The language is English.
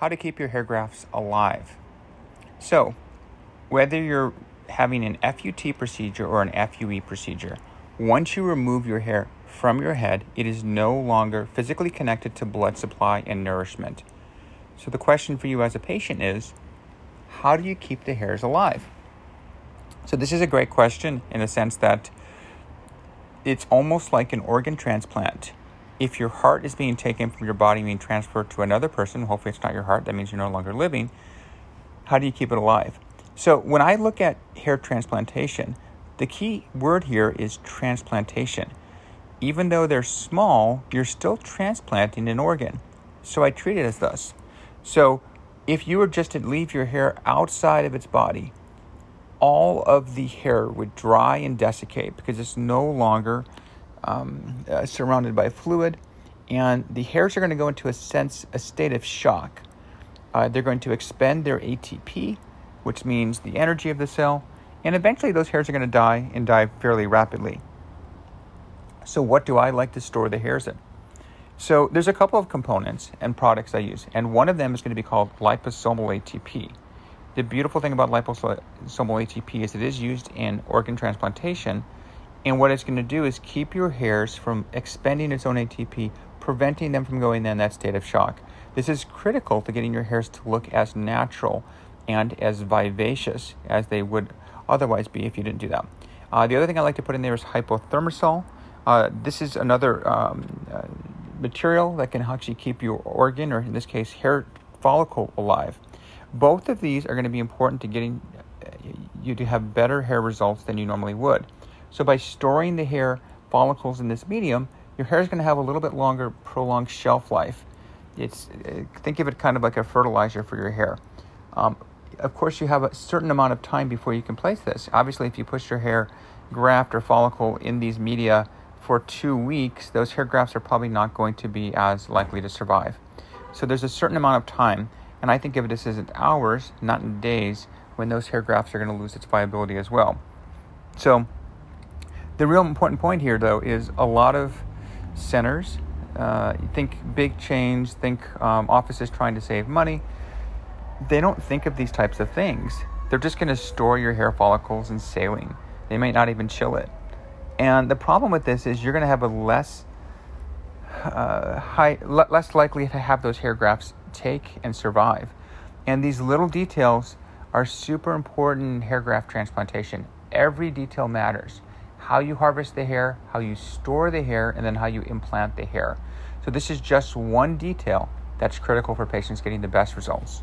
how to keep your hair grafts alive. So, whether you're having an FUT procedure or an FUE procedure, once you remove your hair from your head, it is no longer physically connected to blood supply and nourishment. So, the question for you as a patient is how do you keep the hairs alive? So, this is a great question in the sense that it's almost like an organ transplant if your heart is being taken from your body being transferred to another person, hopefully it's not your heart, that means you're no longer living, how do you keep it alive? So when I look at hair transplantation, the key word here is transplantation. Even though they're small, you're still transplanting an organ. So I treat it as thus. So if you were just to leave your hair outside of its body, all of the hair would dry and desiccate because it's no longer um, uh, surrounded by fluid, and the hairs are going to go into a sense, a state of shock. Uh, they're going to expend their ATP, which means the energy of the cell, and eventually those hairs are going to die and die fairly rapidly. So, what do I like to store the hairs in? So, there's a couple of components and products I use, and one of them is going to be called liposomal ATP. The beautiful thing about liposomal ATP is it is used in organ transplantation and what it's going to do is keep your hairs from expending its own ATP, preventing them from going in that state of shock. This is critical to getting your hairs to look as natural and as vivacious as they would otherwise be if you didn't do that. Uh, the other thing I like to put in there is hypothermosol. Uh, this is another um, uh, material that can actually keep your organ, or in this case, hair follicle, alive. Both of these are going to be important to getting uh, you to have better hair results than you normally would. So by storing the hair follicles in this medium, your hair is going to have a little bit longer, prolonged shelf life. It's uh, think of it kind of like a fertilizer for your hair. Um, of course, you have a certain amount of time before you can place this. Obviously, if you push your hair graft or follicle in these media for two weeks, those hair grafts are probably not going to be as likely to survive. So there's a certain amount of time, and I think of it as in hours, not in days, when those hair grafts are going to lose its viability as well. So the real important point here, though, is a lot of centers uh, think big change, think um, offices trying to save money. They don't think of these types of things. They're just going to store your hair follicles in saline. They might not even chill it. And the problem with this is you're going to have a less uh, high, l- less likely to have those hair grafts take and survive. And these little details are super important in hair graft transplantation. Every detail matters how you harvest the hair, how you store the hair, and then how you implant the hair. So, this is just one detail that's critical for patients getting the best results.